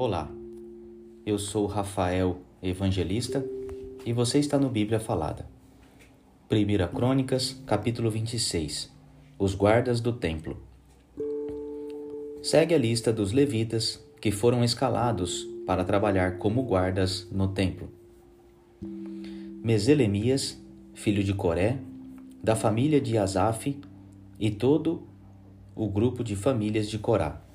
Olá, eu sou Rafael Evangelista e você está no Bíblia Falada. 1 Crônicas, capítulo 26 Os guardas do templo. Segue a lista dos levitas que foram escalados para trabalhar como guardas no templo. Meselemias, filho de Coré, da família de Asaf, e todo o grupo de famílias de Corá.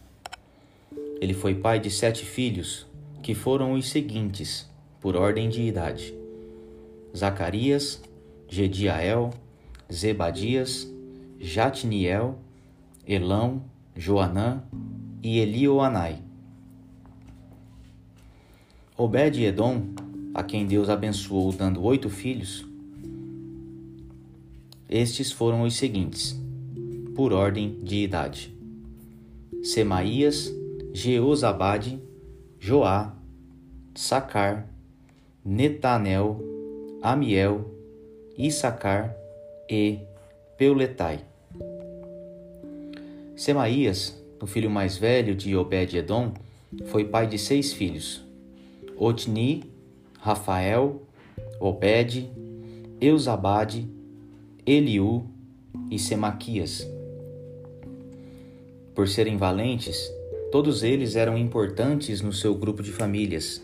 Ele foi pai de sete filhos, que foram os seguintes, por ordem de idade: Zacarias, Gediael, Zebadias, Jatniel, Elão, Joanã e Elioanai. Obed-Edom, a quem Deus abençoou dando oito filhos, estes foram os seguintes: por ordem de idade. Semaías, Jeozabade, Joá, Sacar, Netanel, Amiel, Issacar e Peuletai. Semaías, o filho mais velho de Obed-Edom, foi pai de seis filhos: Otni, Rafael, Obed, Eusabade, Eliú e Semaquias. Por serem valentes, todos eles eram importantes no seu grupo de famílias,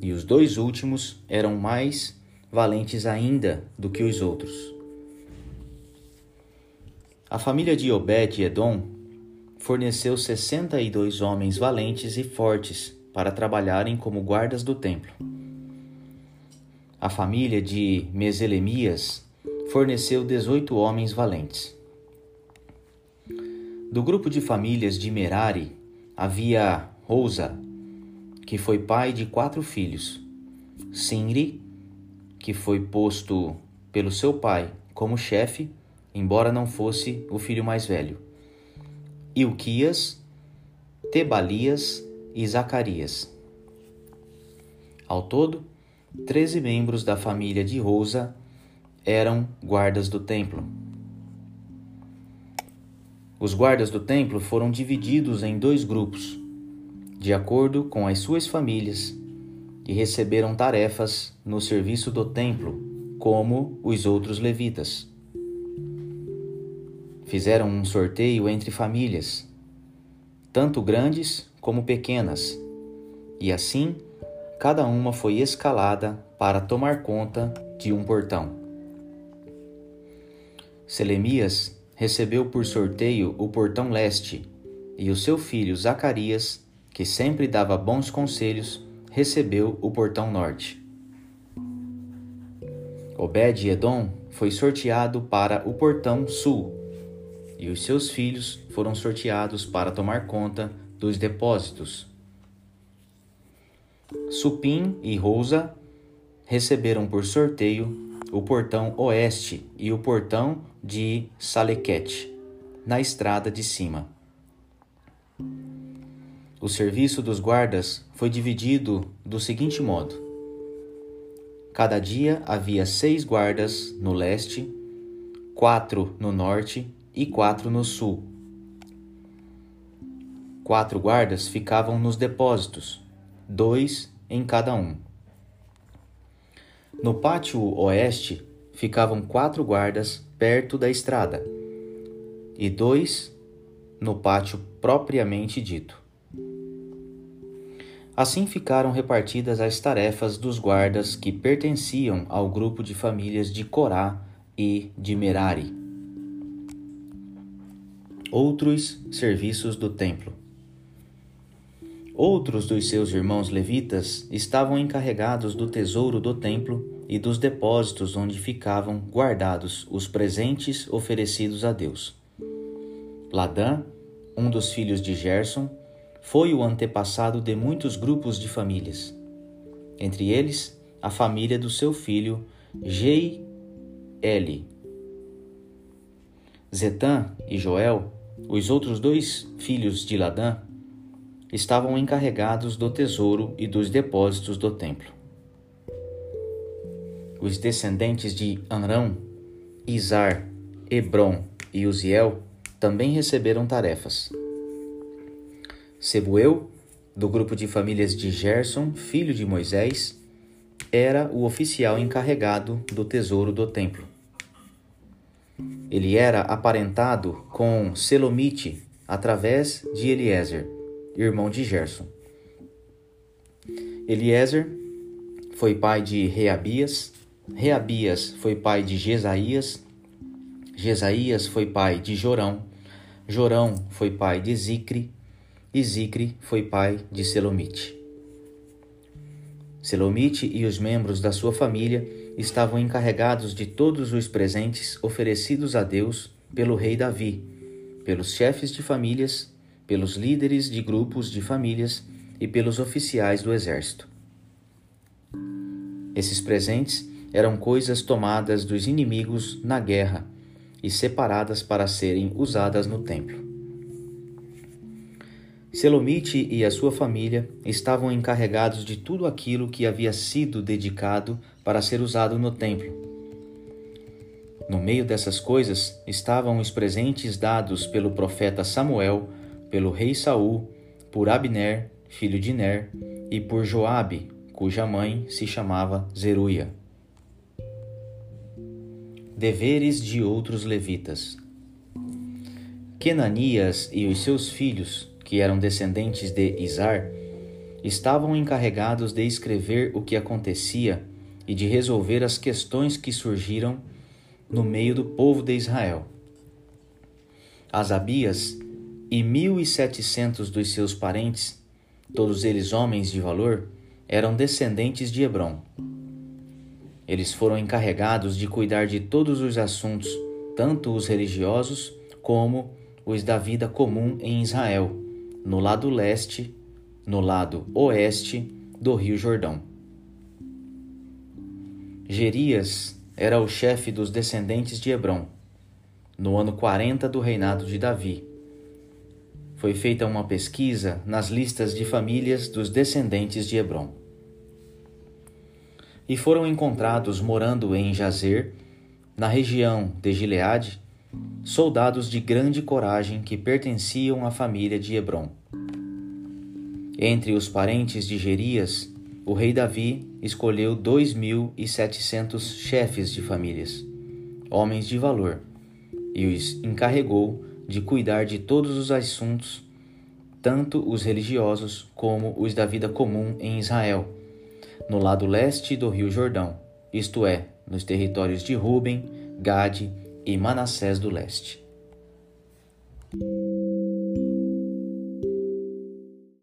e os dois últimos eram mais valentes ainda do que os outros. A família de Obed Edom forneceu 62 homens valentes e fortes para trabalharem como guardas do templo. A família de Meselemias forneceu 18 homens valentes. Do grupo de famílias de Merari havia Rosa, que foi pai de quatro filhos, Sinri, que foi posto pelo seu pai como chefe, embora não fosse o filho mais velho, Ilquias, Tebalias e Zacarias. Ao todo, treze membros da família de Rosa eram guardas do templo. Os guardas do templo foram divididos em dois grupos, de acordo com as suas famílias, e receberam tarefas no serviço do templo, como os outros levitas. Fizeram um sorteio entre famílias, tanto grandes como pequenas, e assim cada uma foi escalada para tomar conta de um portão. Selemias recebeu por sorteio o portão leste, e o seu filho Zacarias, que sempre dava bons conselhos, recebeu o portão norte. Obed-Edom foi sorteado para o portão sul, e os seus filhos foram sorteados para tomar conta dos depósitos. Supim e Rosa receberam por sorteio o portão oeste e o portão de Salequete, na estrada de cima. O serviço dos guardas foi dividido do seguinte modo: cada dia havia seis guardas no leste, quatro no norte e quatro no sul. Quatro guardas ficavam nos depósitos, dois em cada um. No pátio oeste ficavam quatro guardas perto da estrada e dois no pátio propriamente dito. Assim ficaram repartidas as tarefas dos guardas que pertenciam ao grupo de famílias de Corá e de Merari. Outros serviços do templo. Outros dos seus irmãos levitas estavam encarregados do tesouro do templo e dos depósitos onde ficavam guardados os presentes oferecidos a Deus. Ladã, um dos filhos de Gerson, foi o antepassado de muitos grupos de famílias. Entre eles, a família do seu filho Jei Eli. Zetã e Joel, os outros dois filhos de Ladã, estavam encarregados do tesouro e dos depósitos do templo. Os descendentes de Anrão, Izar, Hebron e Uziel também receberam tarefas. Sebuel, do grupo de famílias de Gerson, filho de Moisés, era o oficial encarregado do tesouro do templo. Ele era aparentado com Selomite através de Eliezer, irmão de Gerson. Eliezer foi pai de Reabias, Reabias foi pai de Jesaías, Jesaías foi pai de Jorão, Jorão foi pai de Zicre, e Zicre foi pai de Selomite. Selomite e os membros da sua família estavam encarregados de todos os presentes oferecidos a Deus pelo rei Davi, pelos chefes de famílias, pelos líderes de grupos de famílias e pelos oficiais do exército. Esses presentes eram coisas tomadas dos inimigos na guerra e separadas para serem usadas no templo. Selomite e a sua família estavam encarregados de tudo aquilo que havia sido dedicado para ser usado no templo. No meio dessas coisas estavam os presentes dados pelo profeta Samuel, pelo rei Saul, por Abner, filho de Ner, e por Joabe, cuja mãe se chamava Zeruia. Deveres de outros levitas. Kenanias e os seus filhos, que eram descendentes de Izar, estavam encarregados de escrever o que acontecia e de resolver as questões que surgiram no meio do povo de Israel. Asabias e mil e setecentos dos seus parentes, todos eles homens de valor, eram descendentes de Hebron. Eles foram encarregados de cuidar de todos os assuntos, tanto os religiosos como os da vida comum em Israel, no lado leste, no lado oeste do Rio Jordão. Gerias era o chefe dos descendentes de Hebron, no ano 40 do reinado de Davi. Foi feita uma pesquisa nas listas de famílias dos descendentes de Hebron e foram encontrados morando em Jazer, na região de Gileade, soldados de grande coragem que pertenciam à família de Hebron. Entre os parentes de Gerias, o rei Davi escolheu dois mil e setecentos chefes de famílias, homens de valor, e os encarregou de cuidar de todos os assuntos, tanto os religiosos como os da vida comum em Israel no lado leste do Rio Jordão, isto é, nos territórios de Ruben, Gade e Manassés do leste.